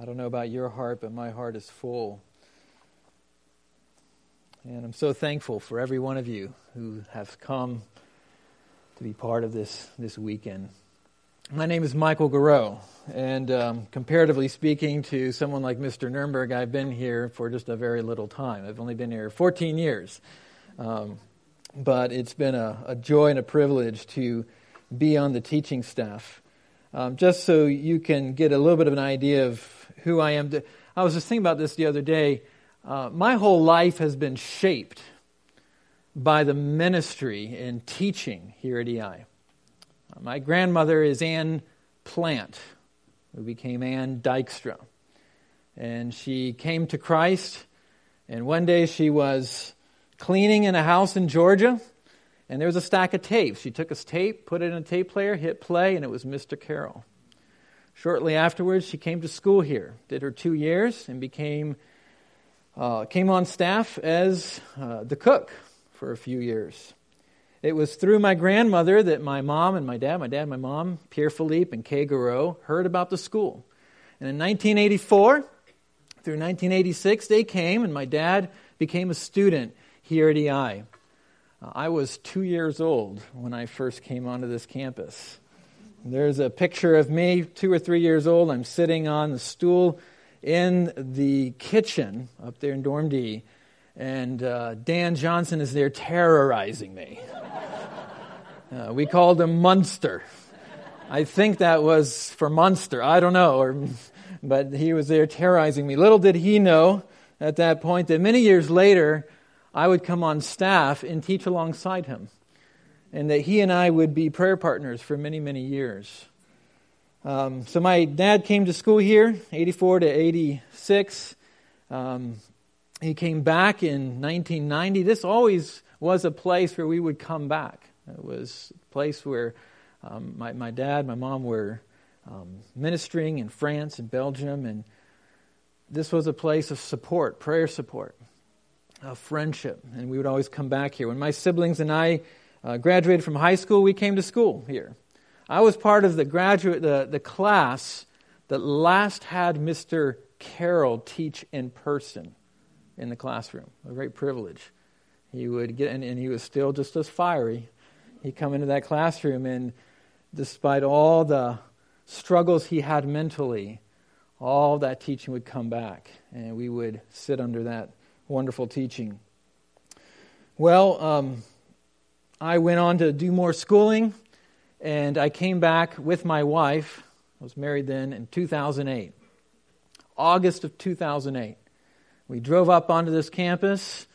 I don't know about your heart, but my heart is full. And I'm so thankful for every one of you who have come to be part of this, this weekend. My name is Michael Garreau, and um, comparatively speaking to someone like Mr. Nurnberg, I've been here for just a very little time. I've only been here 14 years. Um, but it's been a, a, joy and a privilege to be on the teaching staff. Um, just so you can get a little bit of an idea of who I am. I was just thinking about this the other day. Uh, my whole life has been shaped by the ministry and teaching here at EI. Uh, my grandmother is Ann Plant, who became Ann Dykstra. And she came to Christ, and one day she was cleaning in a house in Georgia, and there was a stack of tapes. She took a tape, put it in a tape player, hit play, and it was Mr. Carroll. Shortly afterwards, she came to school here, did her two years, and became uh, came on staff as uh, the cook for a few years. It was through my grandmother that my mom and my dad, my dad and my mom, Pierre Philippe and Kay Garreau, heard about the school. And in 1984 through 1986, they came, and my dad became a student here at EI. I was two years old when I first came onto this campus. There's a picture of me, two or three years old. I'm sitting on the stool in the kitchen up there in Dorm D, and uh, Dan Johnson is there terrorizing me. Uh, we called him Munster. I think that was for Munster. I don't know, or, but he was there terrorizing me. Little did he know at that point that many years later, I would come on staff and teach alongside him, and that he and I would be prayer partners for many, many years. Um, so my dad came to school here, 84 to 86. Um, he came back in 1990. This always was a place where we would come back. It was a place where um, my, my dad, my mom were um, ministering in France and Belgium, and this was a place of support, prayer support, of friendship, and we would always come back here. When my siblings and I uh, graduated from high school, we came to school here. I was part of the graduate, the, the class that last had Mr. Carroll teach in person in the classroom. A great privilege. He would get, and, and he was still just as fiery. He'd come into that classroom, and despite all the struggles he had mentally, all that teaching would come back, and we would sit under that wonderful teaching. Well, um, I went on to do more schooling. And I came back with my wife. I was married then in 2008. August of 2008. We drove up onto this campus.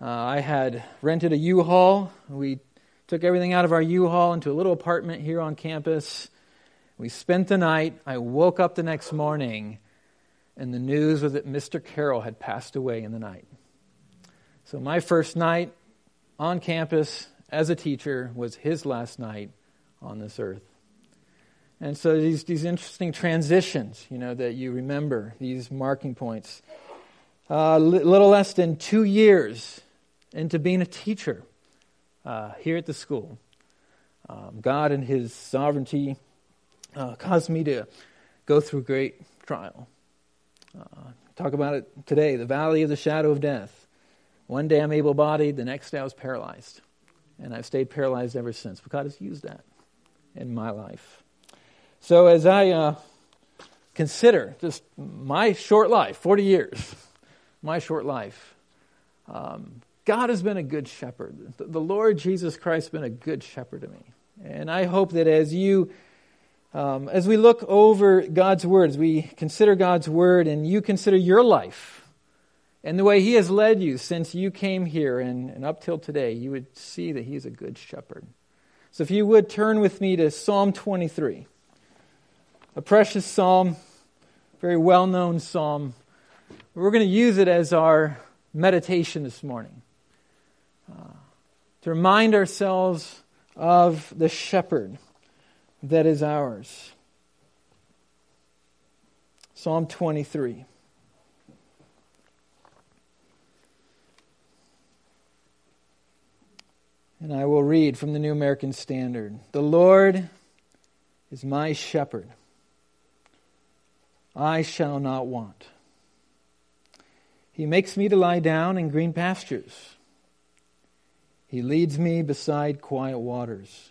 Uh, I had rented a U Haul. We took everything out of our U Haul into a little apartment here on campus. We spent the night. I woke up the next morning, and the news was that Mr. Carroll had passed away in the night. So, my first night on campus as a teacher was his last night on this earth. And so these, these interesting transitions, you know, that you remember, these marking points. A uh, little less than two years into being a teacher uh, here at the school. Um, God and His sovereignty uh, caused me to go through great trial. Uh, talk about it today the valley of the shadow of death. One day I'm able bodied, the next day I was paralyzed. And I've stayed paralyzed ever since. But God has used that in my life. So as I uh, consider just my short life, 40 years, my short life, um, God has been a good shepherd. The Lord Jesus Christ has been a good shepherd to me. And I hope that as you, um, as we look over God's words, we consider God's word, and you consider your life and the way He has led you since you came here and, and up till today, you would see that He is a good shepherd. So if you would turn with me to Psalm 23, a precious psalm, very well known psalm. We're going to use it as our meditation this morning uh, to remind ourselves of the shepherd that is ours. Psalm 23. And I will read from the New American Standard The Lord is my shepherd. I shall not want. He makes me to lie down in green pastures. He leads me beside quiet waters.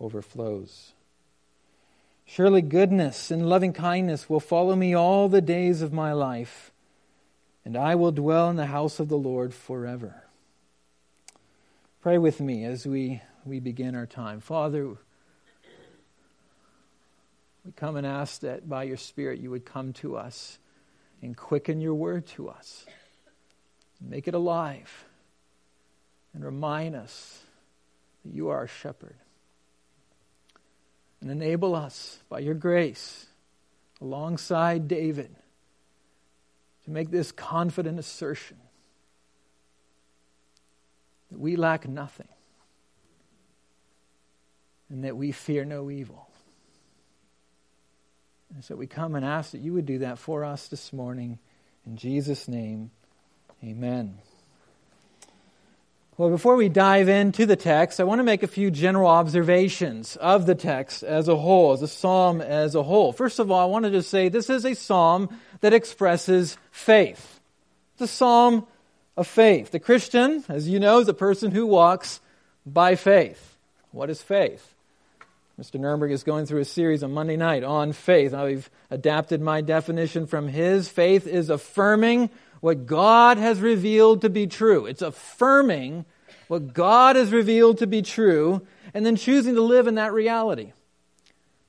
overflows. Surely goodness and loving kindness will follow me all the days of my life, and I will dwell in the house of the Lord forever. Pray with me as we, we begin our time. Father, we come and ask that by your Spirit you would come to us and quicken your word to us. Make it alive and remind us that you are our shepherd. And enable us by your grace, alongside David, to make this confident assertion that we lack nothing and that we fear no evil. And so we come and ask that you would do that for us this morning. In Jesus' name, amen. Well, before we dive into the text, I want to make a few general observations of the text as a whole, as a psalm as a whole. First of all, I want to just say this is a psalm that expresses faith. It's a psalm of faith. The Christian, as you know, is a person who walks by faith. What is faith? Mr. Nurnberg is going through a series on Monday night on faith. I've adapted my definition from his. Faith is affirming what God has revealed to be true. It's affirming what God has revealed to be true and then choosing to live in that reality,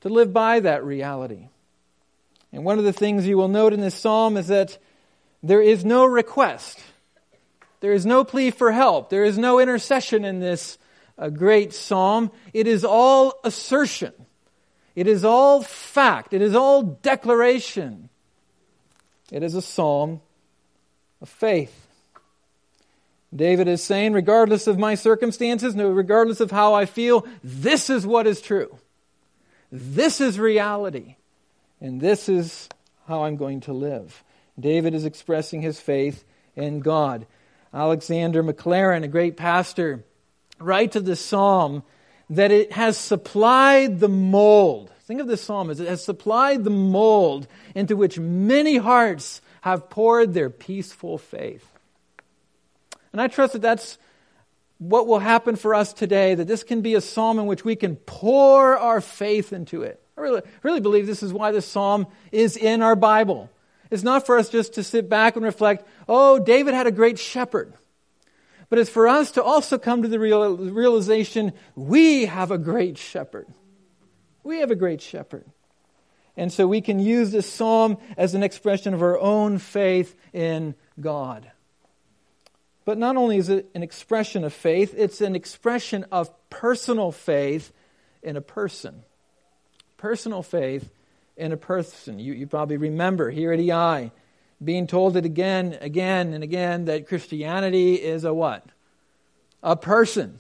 to live by that reality. And one of the things you will note in this psalm is that there is no request. There is no plea for help. There is no intercession in this a great psalm. It is all assertion. It is all fact. It is all declaration. It is a psalm of faith. David is saying, regardless of my circumstances, regardless of how I feel, this is what is true. This is reality. And this is how I'm going to live. David is expressing his faith in God. Alexander Maclaren, a great pastor, writes of this psalm that it has supplied the mold. Think of this psalm as it has supplied the mold into which many hearts have poured their peaceful faith. And I trust that that's what will happen for us today, that this can be a psalm in which we can pour our faith into it. I really, really believe this is why this psalm is in our Bible. It's not for us just to sit back and reflect, oh, David had a great shepherd but it's for us to also come to the real, realization we have a great shepherd. We have a great shepherd. And so we can use this psalm as an expression of our own faith in God. But not only is it an expression of faith, it's an expression of personal faith in a person. Personal faith in a person. You, you probably remember here at EI being told it again, again, and again that Christianity is a what? A person.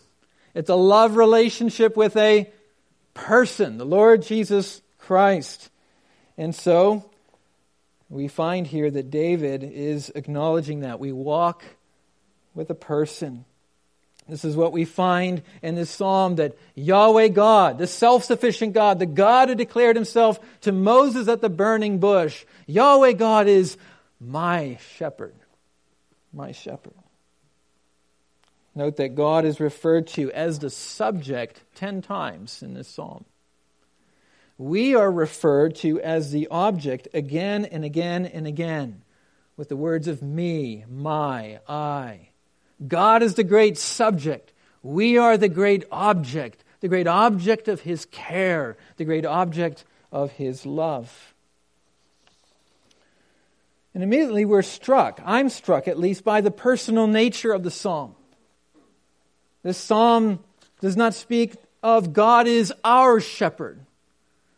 It's a love relationship with a person, the Lord Jesus Christ. And so, we find here that David is acknowledging that. We walk with a person. This is what we find in this psalm that Yahweh God, the self sufficient God, the God who declared himself to Moses at the burning bush, Yahweh God is my shepherd. My shepherd. Note that God is referred to as the subject ten times in this psalm. We are referred to as the object again and again and again with the words of me, my, I. God is the great subject. We are the great object, the great object of His care, the great object of His love. And immediately we're struck, I'm struck at least, by the personal nature of the psalm. This psalm does not speak of God is our shepherd,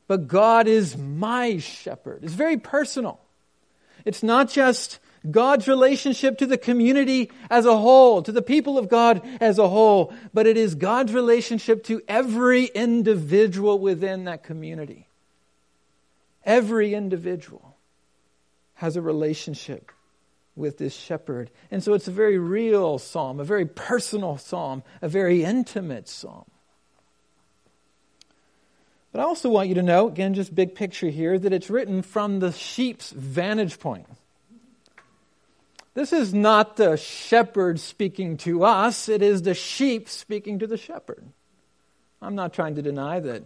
but God is my shepherd. It's very personal. It's not just God's relationship to the community as a whole, to the people of God as a whole, but it is God's relationship to every individual within that community. Every individual has a relationship with this shepherd. And so it's a very real psalm, a very personal psalm, a very intimate psalm. But I also want you to know, again, just big picture here, that it's written from the sheep's vantage point. This is not the shepherd speaking to us, it is the sheep speaking to the shepherd. I'm not trying to deny that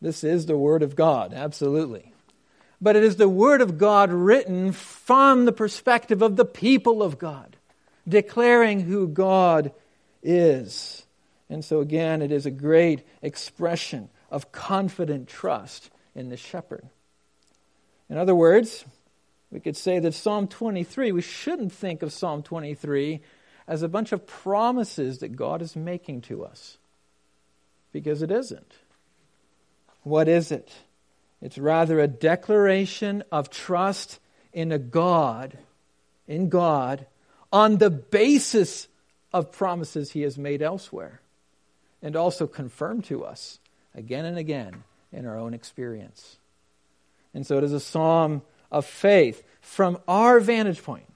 this is the Word of God, absolutely. But it is the Word of God written from the perspective of the people of God, declaring who God is. And so, again, it is a great expression of confident trust in the shepherd. In other words, we could say that Psalm 23, we shouldn't think of Psalm 23 as a bunch of promises that God is making to us, because it isn't. What is it? It's rather a declaration of trust in a God, in God, on the basis of promises he has made elsewhere, and also confirmed to us again and again in our own experience. And so it is a psalm of faith from our vantage point.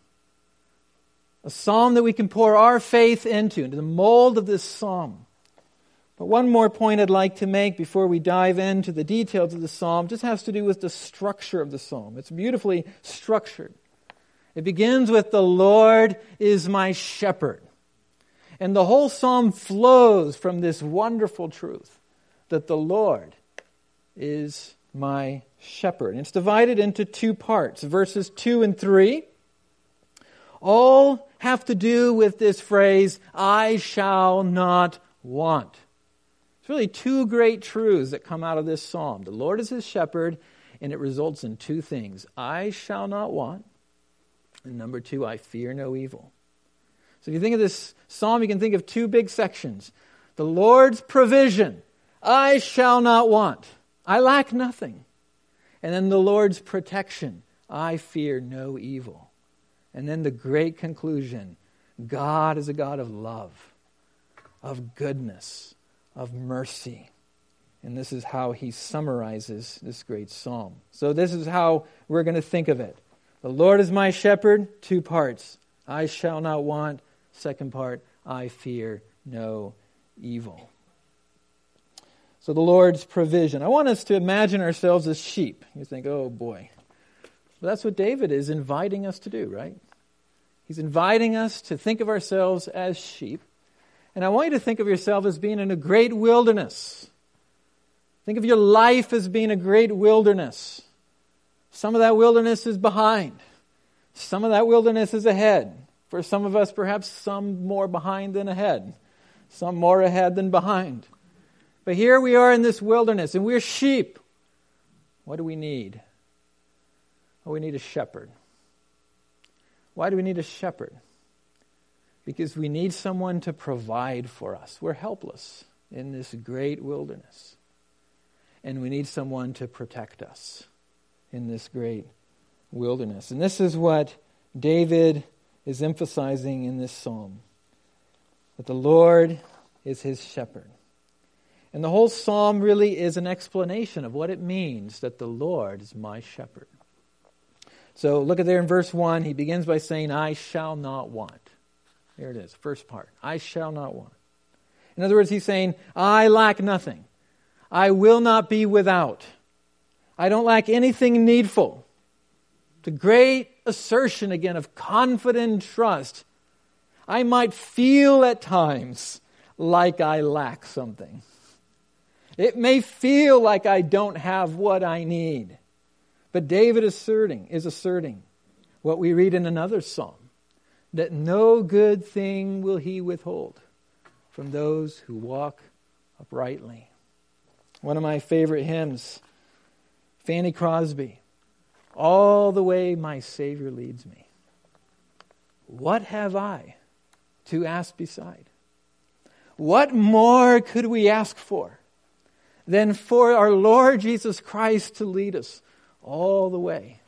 A psalm that we can pour our faith into, into the mold of this psalm. But one more point I'd like to make before we dive into the details of the psalm just has to do with the structure of the psalm. It's beautifully structured. It begins with, The Lord is my shepherd. And the whole psalm flows from this wonderful truth that the Lord is my shepherd. And it's divided into two parts. Verses 2 and 3 all have to do with this phrase, I shall not want. It's really two great truths that come out of this psalm. The Lord is his shepherd, and it results in two things I shall not want, and number two, I fear no evil. So if you think of this psalm, you can think of two big sections the Lord's provision I shall not want. I lack nothing. And then the Lord's protection. I fear no evil. And then the great conclusion God is a God of love, of goodness, of mercy. And this is how he summarizes this great psalm. So, this is how we're going to think of it. The Lord is my shepherd, two parts. I shall not want. Second part, I fear no evil. So the Lord's provision. I want us to imagine ourselves as sheep. You think, oh boy. But that's what David is inviting us to do, right? He's inviting us to think of ourselves as sheep. And I want you to think of yourself as being in a great wilderness. Think of your life as being a great wilderness. Some of that wilderness is behind. Some of that wilderness is ahead. For some of us, perhaps some more behind than ahead. Some more ahead than behind. But here we are in this wilderness, and we're sheep. What do we need? Well, we need a shepherd. Why do we need a shepherd? Because we need someone to provide for us. We're helpless in this great wilderness. And we need someone to protect us in this great wilderness. And this is what David is emphasizing in this psalm that the Lord is his shepherd. And the whole psalm really is an explanation of what it means that the Lord is my shepherd. So look at there in verse 1. He begins by saying, I shall not want. There it is, first part. I shall not want. In other words, he's saying, I lack nothing. I will not be without. I don't lack anything needful. The great assertion again of confident trust. I might feel at times like I lack something. It may feel like I don't have what I need. But David asserting is asserting what we read in another psalm that no good thing will he withhold from those who walk uprightly. One of my favorite hymns, Fanny Crosby, All the way my Savior leads me. What have I to ask beside? What more could we ask for? Than for our Lord Jesus Christ to lead us all the way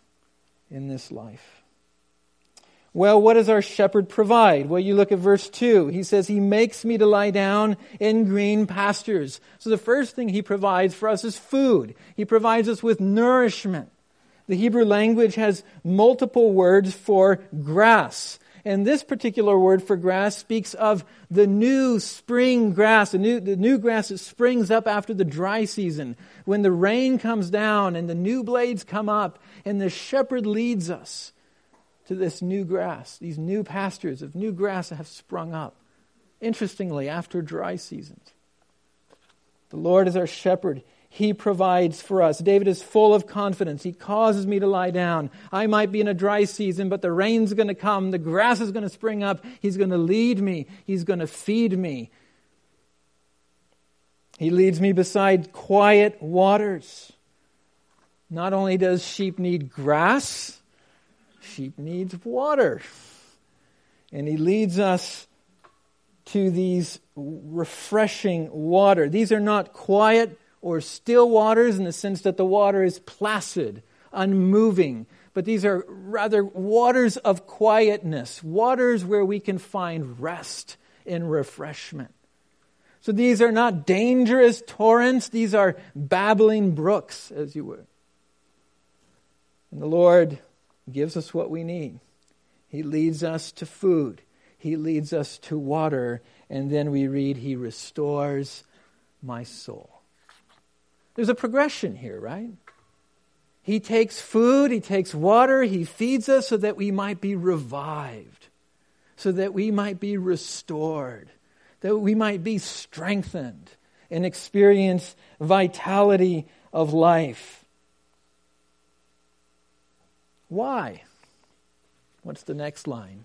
in this life. Well, what does our shepherd provide? Well, you look at verse 2. He says, He makes me to lie down in green pastures. So the first thing He provides for us is food. He provides us with nourishment. The Hebrew language has multiple words for grass. And this particular word for grass speaks of the new spring grass, the new, the new grass that springs up after the dry season, when the rain comes down and the new blades come up, and the shepherd leads us to this new grass, these new pastures of new grass that have sprung up. Interestingly, after dry seasons. The Lord is our shepherd. He provides for us. David is full of confidence. He causes me to lie down. I might be in a dry season, but the rain's going to come. The grass is going to spring up. He's going to lead me. He's going to feed me. He leads me beside quiet waters. Not only does sheep need grass, sheep needs water. And he leads us to these refreshing water. These are not quiet or still waters in the sense that the water is placid, unmoving, but these are rather waters of quietness, waters where we can find rest and refreshment. So these are not dangerous torrents, these are babbling brooks, as you would. And the Lord gives us what we need. He leads us to food, He leads us to water, and then we read, He restores my soul. There's a progression here, right? He takes food, He takes water, He feeds us so that we might be revived, so that we might be restored, that we might be strengthened and experience vitality of life. Why? What's the next line?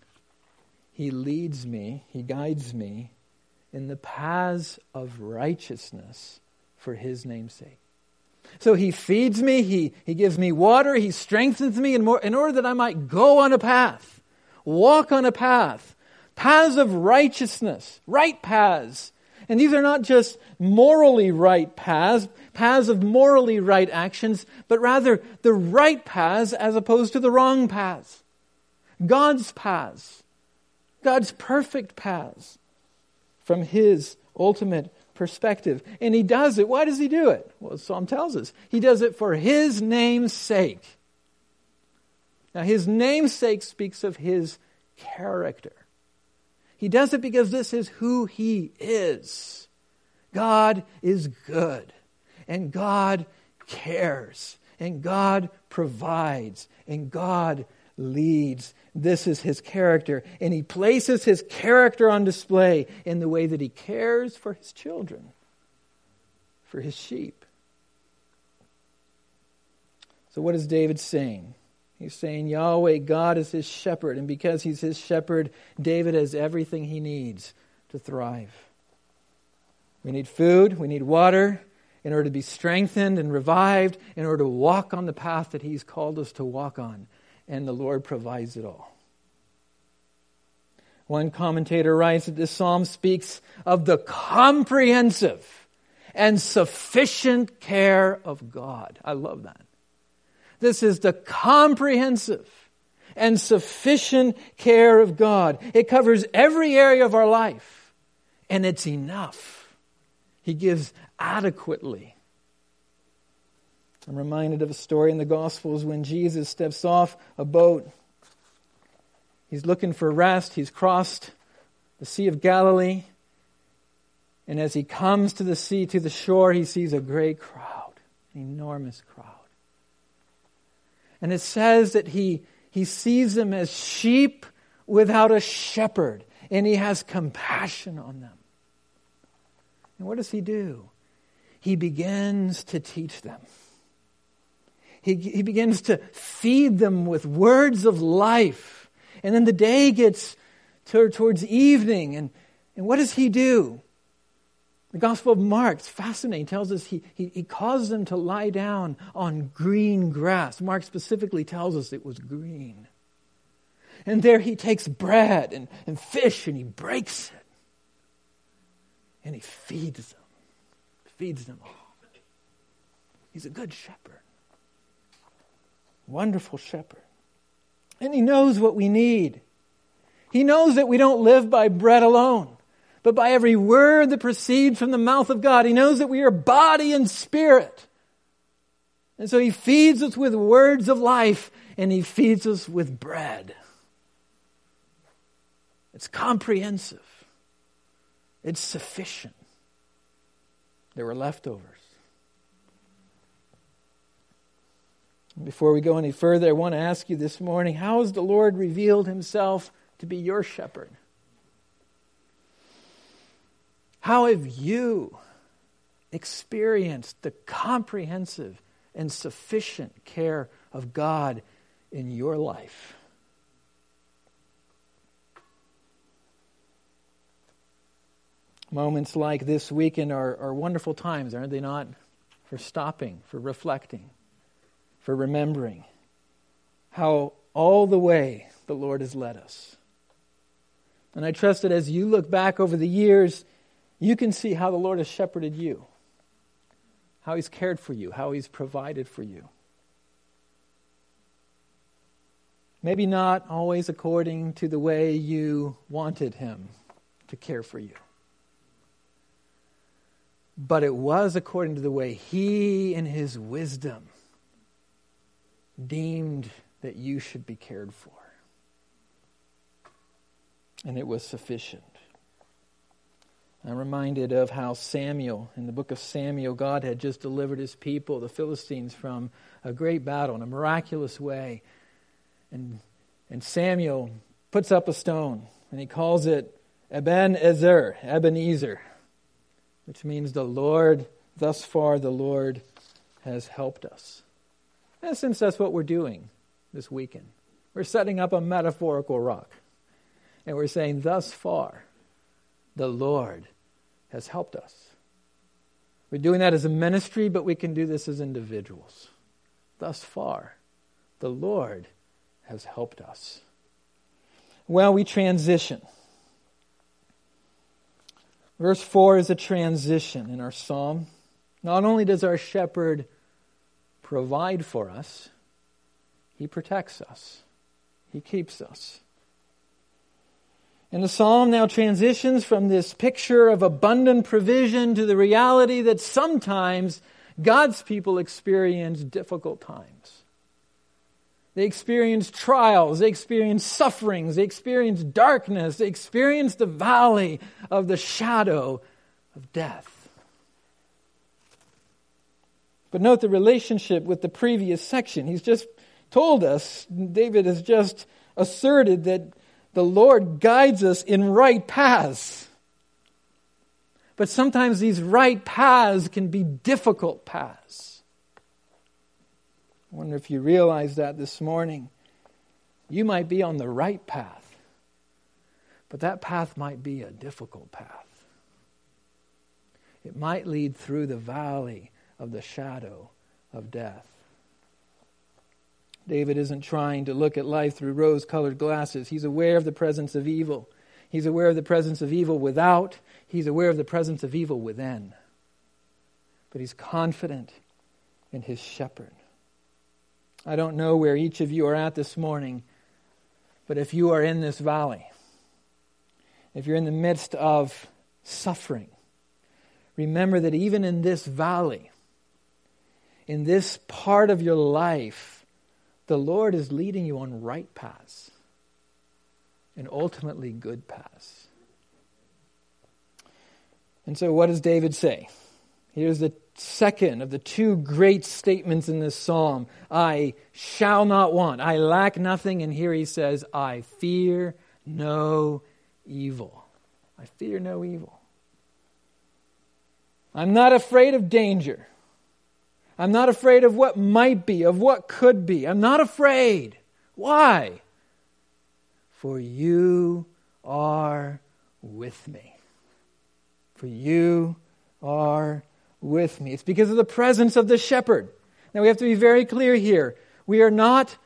He leads me, he guides me in the paths of righteousness for his name's sake. So he feeds me, he, he gives me water, he strengthens me in, more, in order that I might go on a path, walk on a path, paths of righteousness, right paths. And these are not just morally right paths, paths of morally right actions, but rather the right paths as opposed to the wrong paths. God's paths. God's perfect paths from His ultimate perspective. And He does it. Why does He do it? Well, Psalm tells us. He does it for His name's sake. Now, His name's sake speaks of His character. He does it because this is who He is. God is good and God cares, and God provides, and God leads. This is his character, and he places his character on display in the way that he cares for his children, for his sheep. So, what is David saying? He's saying Yahweh, God, is his shepherd, and because he's his shepherd, David has everything he needs to thrive. We need food, we need water, in order to be strengthened and revived, in order to walk on the path that He's called us to walk on. And the Lord provides it all. One commentator writes that this psalm speaks of the comprehensive and sufficient care of God. I love that. This is the comprehensive and sufficient care of God. It covers every area of our life, and it's enough. He gives adequately. I'm reminded of a story in the Gospels when Jesus steps off a boat. He's looking for rest. He's crossed the Sea of Galilee. And as he comes to the sea, to the shore, he sees a great crowd, an enormous crowd. And it says that he, he sees them as sheep without a shepherd, and he has compassion on them. And what does he do? he begins to teach them. He, he begins to feed them with words of life. And then the day gets to, towards evening, and, and what does he do? The Gospel of Mark, it's fascinating, tells us he, he, he causes them to lie down on green grass. Mark specifically tells us it was green. And there he takes bread and, and fish and he breaks it. And he feeds them feeds them all. He's a good shepherd. Wonderful shepherd. And he knows what we need. He knows that we don't live by bread alone, but by every word that proceeds from the mouth of God. He knows that we are body and spirit. And so he feeds us with words of life and he feeds us with bread. It's comprehensive. It's sufficient. There were leftovers. Before we go any further, I want to ask you this morning how has the Lord revealed himself to be your shepherd? How have you experienced the comprehensive and sufficient care of God in your life? Moments like this weekend are, are wonderful times, aren't they not? For stopping, for reflecting, for remembering how all the way the Lord has led us. And I trust that as you look back over the years, you can see how the Lord has shepherded you, how He's cared for you, how He's provided for you. Maybe not always according to the way you wanted Him to care for you. But it was according to the way He, in His wisdom, deemed that you should be cared for and it was sufficient. I'm reminded of how Samuel, in the book of Samuel, God had just delivered his people, the Philistines, from a great battle in a miraculous way. And, and Samuel puts up a stone and he calls it Eben Ezer, Ebenezer, which means the Lord, thus far, the Lord has helped us. In a sense, that's what we're doing this weekend. We're setting up a metaphorical rock. And we're saying, thus far, the Lord has helped us. We're doing that as a ministry, but we can do this as individuals. Thus far, the Lord has helped us. Well, we transition. Verse 4 is a transition in our psalm. Not only does our shepherd provide for us, he protects us, he keeps us. And the psalm now transitions from this picture of abundant provision to the reality that sometimes God's people experience difficult times. They experience trials, they experience sufferings, they experience darkness, they experience the valley of the shadow of death. But note the relationship with the previous section. He's just told us, David has just asserted that the Lord guides us in right paths. But sometimes these right paths can be difficult paths. I wonder if you realize that this morning. You might be on the right path, but that path might be a difficult path. It might lead through the valley of the shadow of death. David isn't trying to look at life through rose colored glasses. He's aware of the presence of evil. He's aware of the presence of evil without, he's aware of the presence of evil within. But he's confident in his shepherd. I don't know where each of you are at this morning, but if you are in this valley, if you're in the midst of suffering, remember that even in this valley, in this part of your life, the Lord is leading you on right paths and ultimately good paths. And so, what does David say? Here's the second of the two great statements in this psalm I shall not want, I lack nothing. And here he says, I fear no evil. I fear no evil. I'm not afraid of danger. I'm not afraid of what might be, of what could be. I'm not afraid. Why? For you are with me. For you are with me. It's because of the presence of the shepherd. Now we have to be very clear here. We are not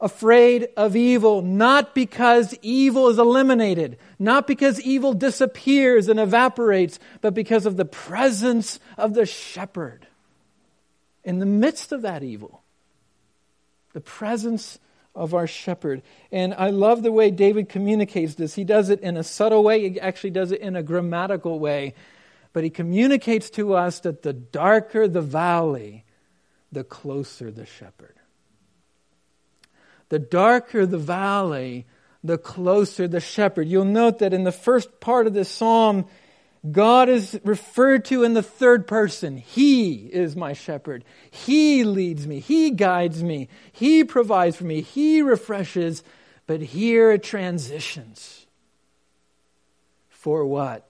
afraid of evil, not because evil is eliminated, not because evil disappears and evaporates, but because of the presence of the shepherd. In the midst of that evil. The presence of our shepherd. And I love the way David communicates this. He does it in a subtle way, he actually does it in a grammatical way. But he communicates to us that the darker the valley, the closer the shepherd. The darker the valley, the closer the shepherd. You'll note that in the first part of this psalm, God is referred to in the third person. He is my shepherd. He leads me. He guides me. He provides for me. He refreshes. But here it transitions. For what?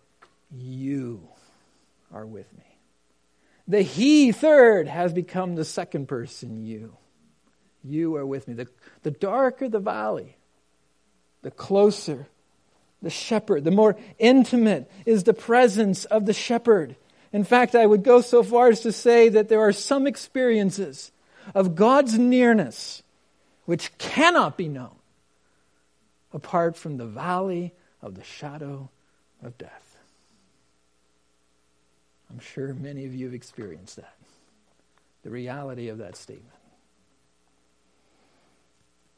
You are with me. The He third has become the second person, you. You are with me. The, the darker the valley, the closer the shepherd. The more intimate is the presence of the shepherd. In fact, I would go so far as to say that there are some experiences of God's nearness which cannot be known apart from the valley of the shadow of death. I'm sure many of you have experienced that. The reality of that statement.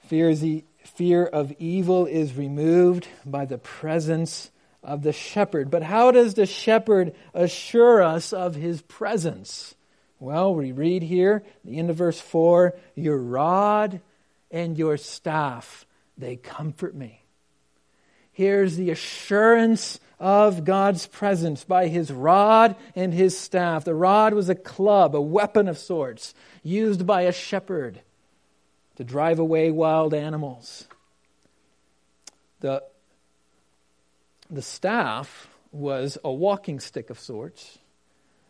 Fear, is the, fear of evil is removed by the presence of the shepherd. But how does the shepherd assure us of his presence? Well, we read here, the end of verse 4 Your rod and your staff, they comfort me. Here's the assurance of God's presence by his rod and his staff. The rod was a club, a weapon of sorts, used by a shepherd to drive away wild animals. The, the staff was a walking stick of sorts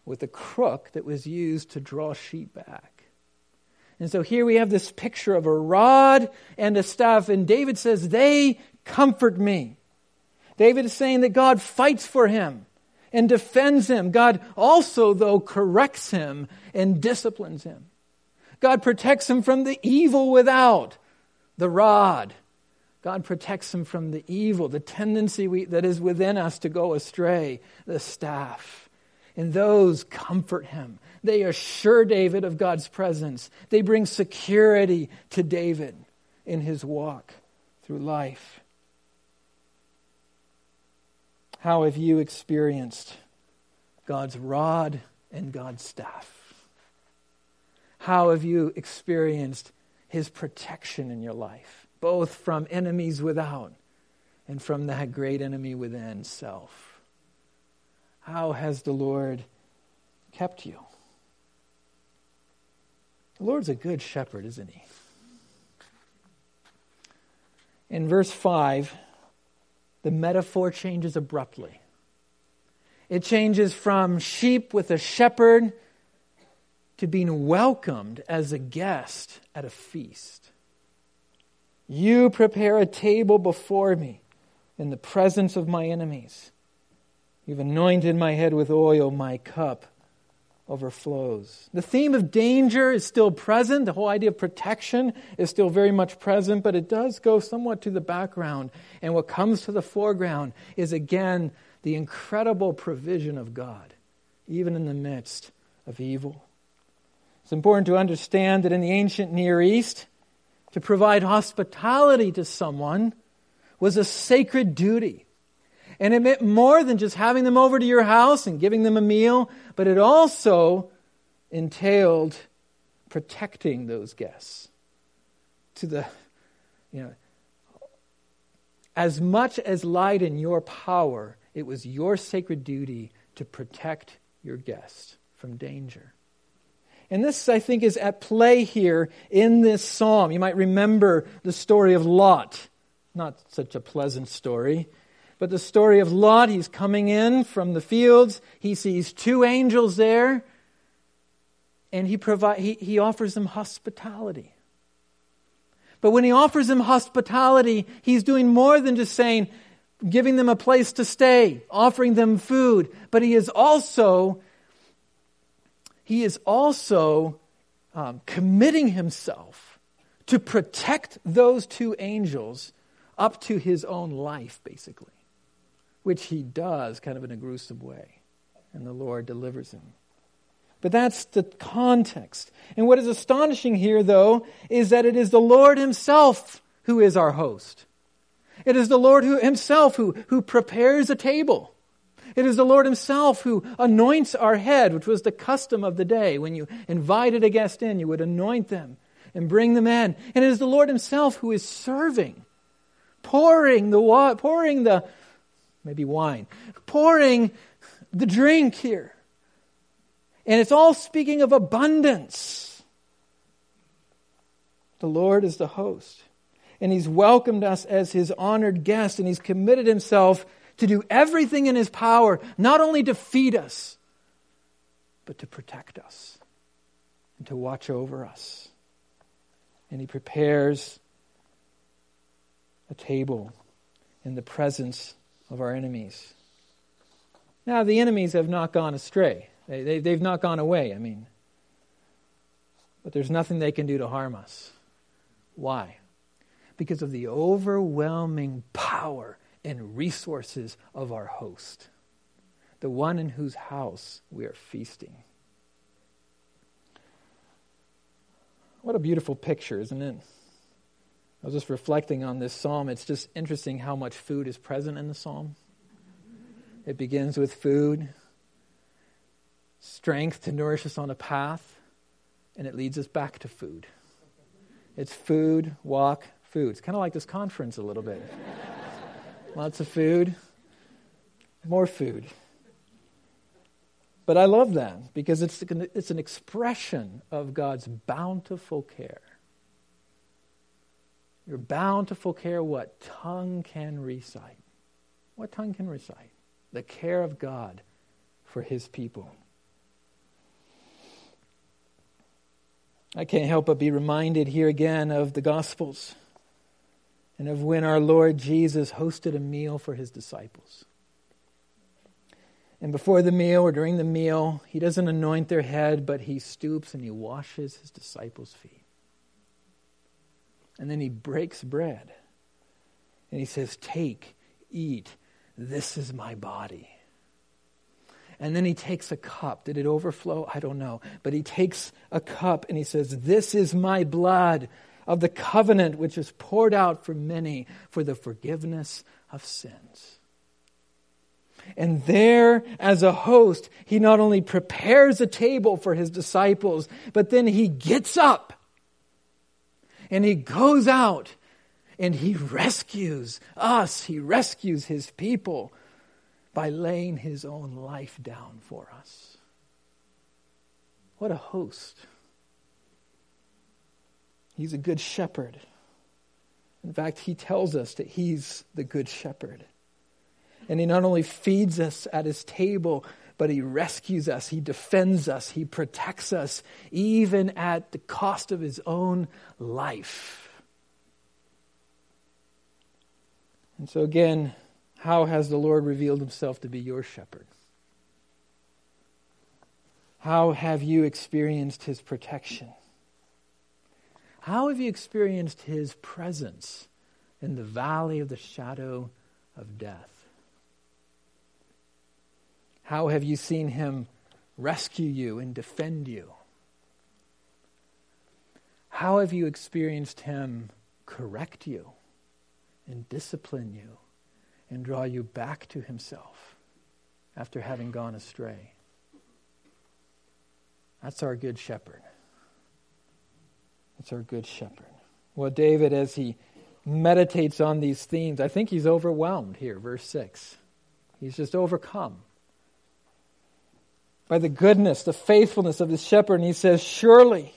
with a crook that was used to draw sheep back. And so here we have this picture of a rod and a staff, and David says, They comfort me. David is saying that God fights for him and defends him. God also, though, corrects him and disciplines him. God protects him from the evil without, the rod. God protects him from the evil, the tendency we, that is within us to go astray, the staff. And those comfort him. They assure David of God's presence. They bring security to David in his walk through life. How have you experienced God's rod and God's staff? How have you experienced his protection in your life, both from enemies without and from that great enemy within, self? How has the Lord kept you? The Lord's a good shepherd, isn't he? In verse 5, the metaphor changes abruptly. It changes from sheep with a shepherd to being welcomed as a guest at a feast. You prepare a table before me in the presence of my enemies. You've anointed my head with oil, my cup overflows. The theme of danger is still present. The whole idea of protection is still very much present, but it does go somewhat to the background. And what comes to the foreground is again the incredible provision of God, even in the midst of evil. It's important to understand that in the ancient Near East, to provide hospitality to someone was a sacred duty. And it meant more than just having them over to your house and giving them a meal, but it also entailed protecting those guests to the, you know, as much as lied in your power, it was your sacred duty to protect your guests from danger. And this, I think, is at play here in this psalm. You might remember the story of Lot. Not such a pleasant story, but the story of Lot. He's coming in from the fields. He sees two angels there, and he, provide, he, he offers them hospitality. But when he offers them hospitality, he's doing more than just saying, giving them a place to stay, offering them food, but he is also he is also um, committing himself to protect those two angels up to his own life, basically, which he does kind of in a gruesome way. And the Lord delivers him. But that's the context. And what is astonishing here, though, is that it is the Lord Himself who is our host. It is the Lord who, Himself who, who prepares a table. It is the Lord Himself who anoints our head, which was the custom of the day. When you invited a guest in, you would anoint them and bring them in. And it is the Lord Himself who is serving, pouring the wa- pouring the maybe wine, pouring the drink here. And it's all speaking of abundance. The Lord is the host. And He's welcomed us as His honored guest, and He's committed Himself to do everything in His power, not only to feed us, but to protect us and to watch over us. And He prepares a table in the presence of our enemies. Now, the enemies have not gone astray. They, they, they've not gone away, I mean. But there's nothing they can do to harm us. Why? Because of the overwhelming power and resources of our host, the one in whose house we are feasting. What a beautiful picture, isn't it? I was just reflecting on this psalm. It's just interesting how much food is present in the psalm. It begins with food, strength to nourish us on a path, and it leads us back to food. It's food, walk, food. It's kind of like this conference a little bit. Lots of food, more food. But I love that because it's, it's an expression of God's bountiful care. Your bountiful care, what tongue can recite? What tongue can recite? The care of God for his people. I can't help but be reminded here again of the Gospels and of when our Lord Jesus hosted a meal for his disciples. And before the meal or during the meal, he doesn't anoint their head, but he stoops and he washes his disciples' feet. And then he breaks bread and he says, Take, eat, this is my body. And then he takes a cup. Did it overflow? I don't know. But he takes a cup and he says, This is my blood of the covenant which is poured out for many for the forgiveness of sins. And there, as a host, he not only prepares a table for his disciples, but then he gets up and he goes out and he rescues us. He rescues his people by laying his own life down for us. What a host. He's a good shepherd. In fact, he tells us that he's the good shepherd. And he not only feeds us at his table, but he rescues us, he defends us, he protects us, even at the cost of his own life. And so, again, how has the Lord revealed himself to be your shepherd? How have you experienced his protection? How have you experienced his presence in the valley of the shadow of death? How have you seen him rescue you and defend you? How have you experienced him correct you and discipline you and draw you back to himself after having gone astray? That's our good shepherd. That's our good shepherd. Well, David, as he meditates on these themes, I think he's overwhelmed here, verse 6. He's just overcome by the goodness, the faithfulness of the shepherd. And he says, Surely.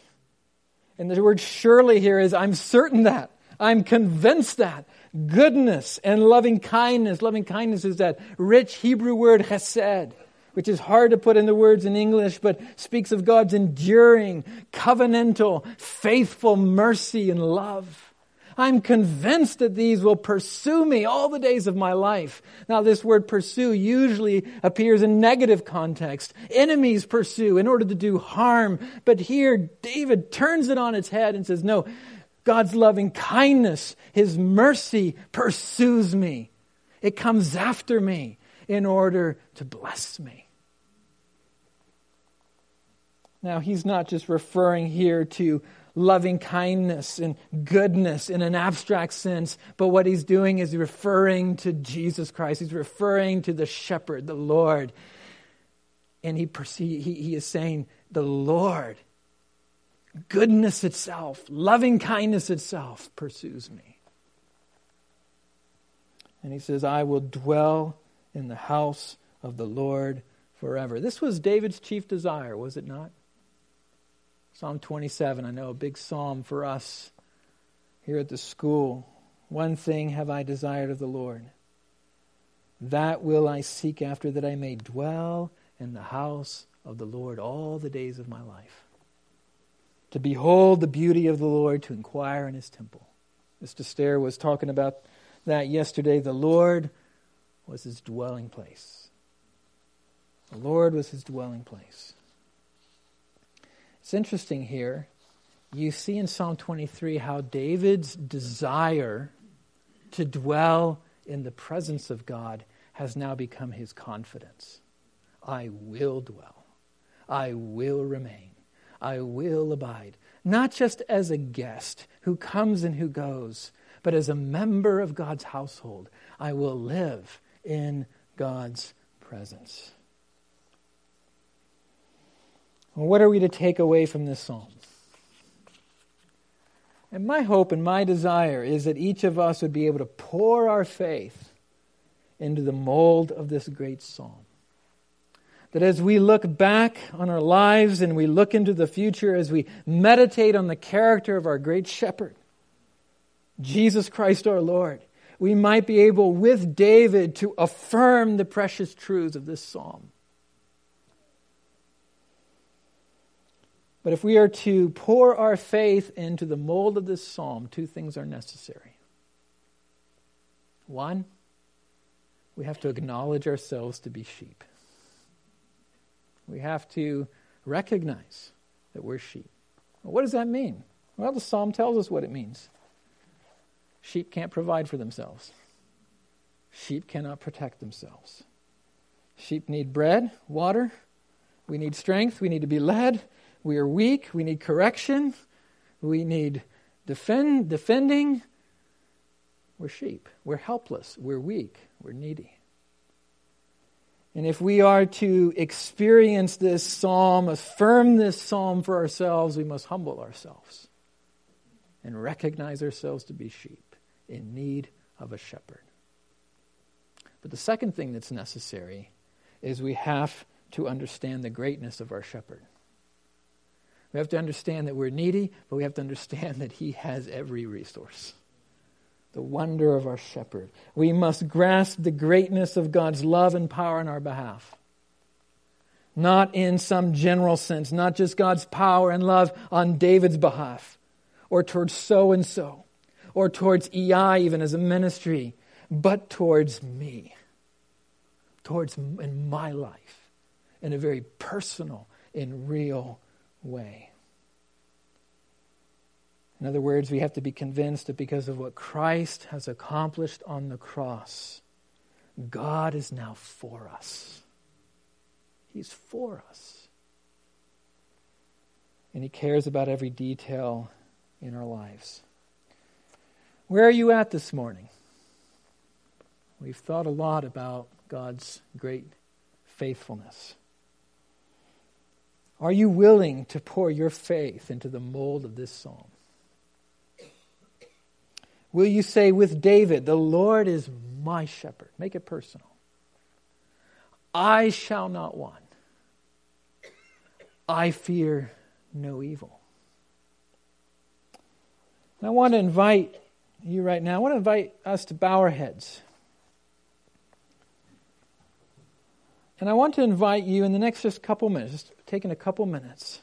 And the word surely here is, I'm certain that. I'm convinced that. Goodness and loving kindness. Loving kindness is that rich Hebrew word chesed, which is hard to put into words in English, but speaks of God's enduring, covenantal, faithful mercy and love. I'm convinced that these will pursue me all the days of my life. Now, this word pursue usually appears in negative context. Enemies pursue in order to do harm. But here, David turns it on its head and says, No, God's loving kindness, His mercy pursues me. It comes after me in order to bless me. Now, he's not just referring here to loving kindness and goodness in an abstract sense, but what he's doing is referring to Jesus Christ. He's referring to the shepherd, the Lord. And he, he, he is saying, The Lord, goodness itself, loving kindness itself pursues me. And he says, I will dwell in the house of the Lord forever. This was David's chief desire, was it not? Psalm 27, I know a big psalm for us here at the school. One thing have I desired of the Lord. That will I seek after, that I may dwell in the house of the Lord all the days of my life. To behold the beauty of the Lord, to inquire in his temple. Mr. Stair was talking about that yesterday. The Lord was his dwelling place. The Lord was his dwelling place. It's interesting here. You see in Psalm 23 how David's desire to dwell in the presence of God has now become his confidence. I will dwell. I will remain. I will abide. Not just as a guest who comes and who goes, but as a member of God's household. I will live in God's presence. Well, what are we to take away from this psalm? And my hope and my desire is that each of us would be able to pour our faith into the mold of this great psalm. That as we look back on our lives and we look into the future, as we meditate on the character of our great shepherd, Jesus Christ our Lord, we might be able, with David, to affirm the precious truths of this psalm. But if we are to pour our faith into the mold of this psalm, two things are necessary. One, we have to acknowledge ourselves to be sheep. We have to recognize that we're sheep. Well, what does that mean? Well, the psalm tells us what it means. Sheep can't provide for themselves, sheep cannot protect themselves. Sheep need bread, water. We need strength. We need to be led. We are weak. We need correction. We need defend, defending. We're sheep. We're helpless. We're weak. We're needy. And if we are to experience this psalm, affirm this psalm for ourselves, we must humble ourselves and recognize ourselves to be sheep in need of a shepherd. But the second thing that's necessary is we have to understand the greatness of our shepherd. We have to understand that we're needy, but we have to understand that He has every resource. The wonder of our shepherd. We must grasp the greatness of God's love and power on our behalf. Not in some general sense, not just God's power and love on David's behalf, or towards so and so, or towards EI even as a ministry, but towards me, towards in my life, in a very personal and real way. In other words, we have to be convinced that because of what Christ has accomplished on the cross, God is now for us. He's for us. And He cares about every detail in our lives. Where are you at this morning? We've thought a lot about God's great faithfulness. Are you willing to pour your faith into the mold of this psalm? Will you say with David, The Lord is my shepherd? Make it personal. I shall not want. I fear no evil. And I want to invite you right now, I want to invite us to bow our heads. And I want to invite you in the next just couple minutes, just taking a couple minutes,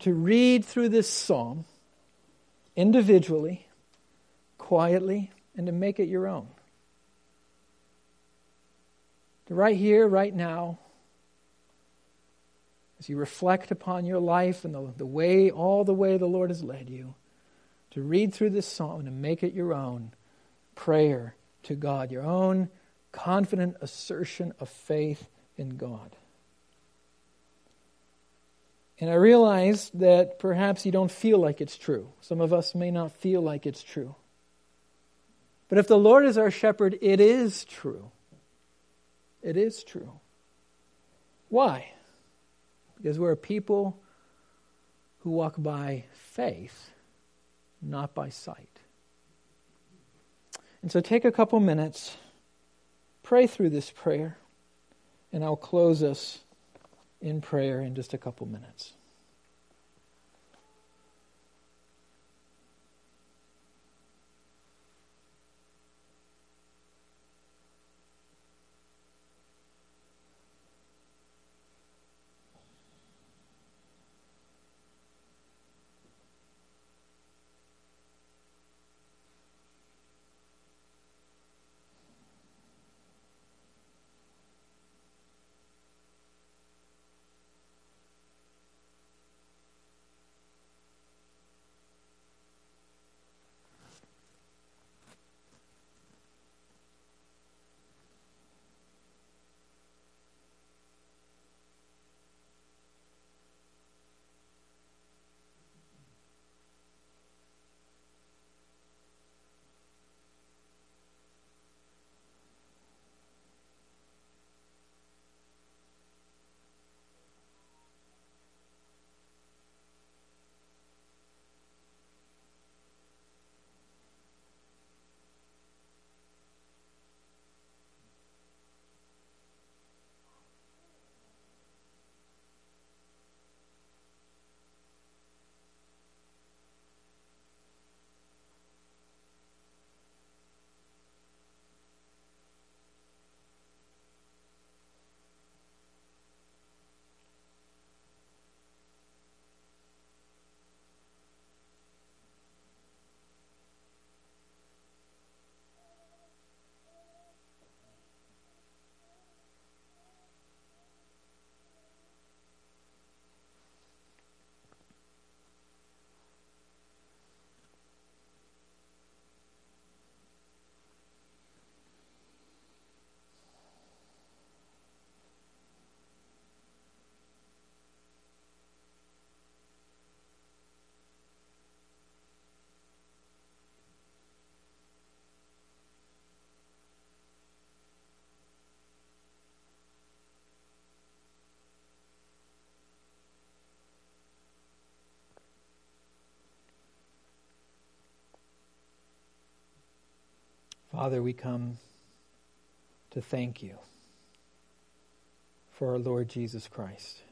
to read through this psalm individually, quietly, and to make it your own. To right here, right now, as you reflect upon your life and the, the way, all the way the Lord has led you, to read through this psalm and make it your own prayer to God, your own confident assertion of faith in God. And I realize that perhaps you don't feel like it's true. Some of us may not feel like it's true. But if the Lord is our shepherd, it is true. It is true. Why? Because we're a people who walk by faith, not by sight. And so take a couple minutes, pray through this prayer, and I'll close us in prayer in just a couple minutes. Father, we come to thank you for our Lord Jesus Christ.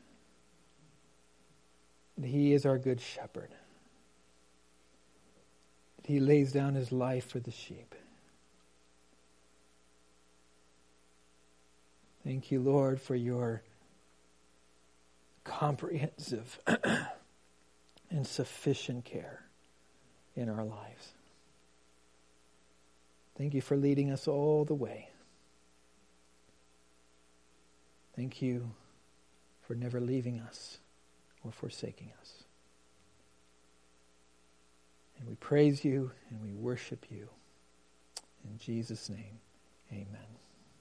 That he is our good shepherd. That he lays down his life for the sheep. Thank you, Lord, for your comprehensive and sufficient care in our lives. Thank you for leading us all the way. Thank you for never leaving us or forsaking us. And we praise you and we worship you. In Jesus' name, amen.